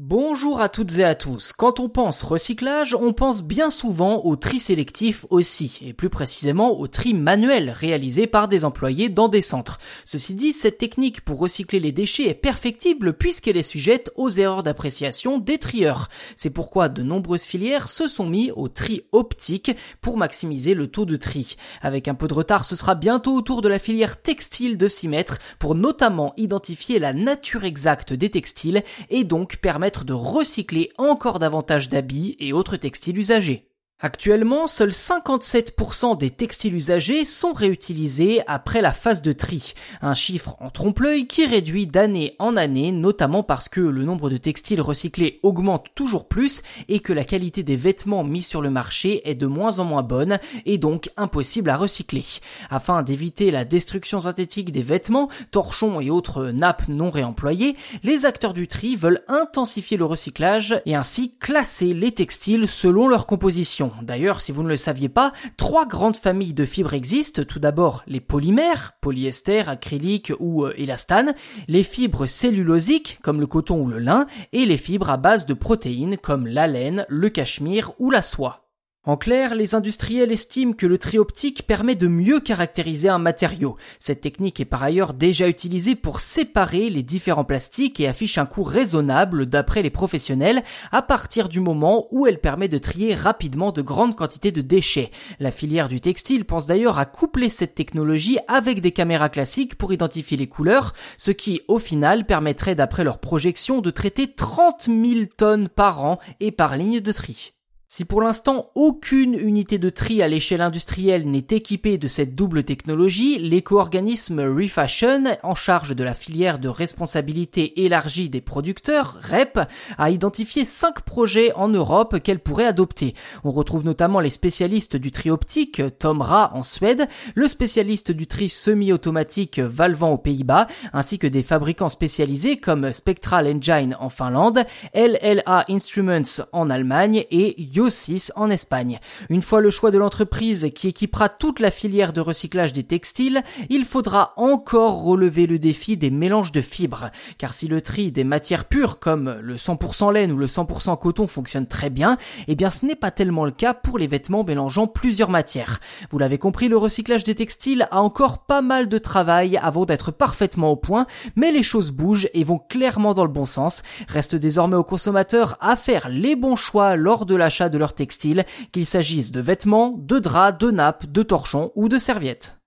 Bonjour à toutes et à tous. Quand on pense recyclage, on pense bien souvent au tri sélectif aussi, et plus précisément au tri manuel réalisé par des employés dans des centres. Ceci dit, cette technique pour recycler les déchets est perfectible puisqu'elle est sujette aux erreurs d'appréciation des trieurs. C'est pourquoi de nombreuses filières se sont mis au tri optique pour maximiser le taux de tri. Avec un peu de retard, ce sera bientôt au tour de la filière textile de s'y mettre pour notamment identifier la nature exacte des textiles et donc permettre de recycler encore davantage d'habits et autres textiles usagés. Actuellement, seuls 57% des textiles usagés sont réutilisés après la phase de tri, un chiffre en trompe-l'œil qui réduit d'année en année, notamment parce que le nombre de textiles recyclés augmente toujours plus et que la qualité des vêtements mis sur le marché est de moins en moins bonne et donc impossible à recycler. Afin d'éviter la destruction synthétique des vêtements, torchons et autres nappes non réemployées, les acteurs du tri veulent intensifier le recyclage et ainsi classer les textiles selon leur composition. D'ailleurs, si vous ne le saviez pas, trois grandes familles de fibres existent. Tout d'abord, les polymères, polyester, acrylique ou euh, élastane, les fibres cellulosiques, comme le coton ou le lin, et les fibres à base de protéines, comme la laine, le cachemire ou la soie. En clair, les industriels estiment que le tri optique permet de mieux caractériser un matériau. Cette technique est par ailleurs déjà utilisée pour séparer les différents plastiques et affiche un coût raisonnable d'après les professionnels à partir du moment où elle permet de trier rapidement de grandes quantités de déchets. La filière du textile pense d'ailleurs à coupler cette technologie avec des caméras classiques pour identifier les couleurs, ce qui au final permettrait d'après leurs projections de traiter 30 000 tonnes par an et par ligne de tri. Si pour l'instant aucune unité de tri à l'échelle industrielle n'est équipée de cette double technologie, l'éco-organisme Refashion, en charge de la filière de responsabilité élargie des producteurs, REP, a identifié cinq projets en Europe qu'elle pourrait adopter. On retrouve notamment les spécialistes du tri optique, Tomra en Suède, le spécialiste du tri semi-automatique Valvan aux Pays-Bas, ainsi que des fabricants spécialisés comme Spectral Engine en Finlande, LLA Instruments en Allemagne et en Espagne. Une fois le choix de l'entreprise qui équipera toute la filière de recyclage des textiles, il faudra encore relever le défi des mélanges de fibres. Car si le tri des matières pures comme le 100% laine ou le 100% coton fonctionne très bien, eh bien ce n'est pas tellement le cas pour les vêtements mélangeant plusieurs matières. Vous l'avez compris, le recyclage des textiles a encore pas mal de travail avant d'être parfaitement au point, mais les choses bougent et vont clairement dans le bon sens. Reste désormais aux consommateurs à faire les bons choix lors de de leurs textiles, qu'il s'agisse de vêtements, de draps, de nappes, de torchons ou de serviettes.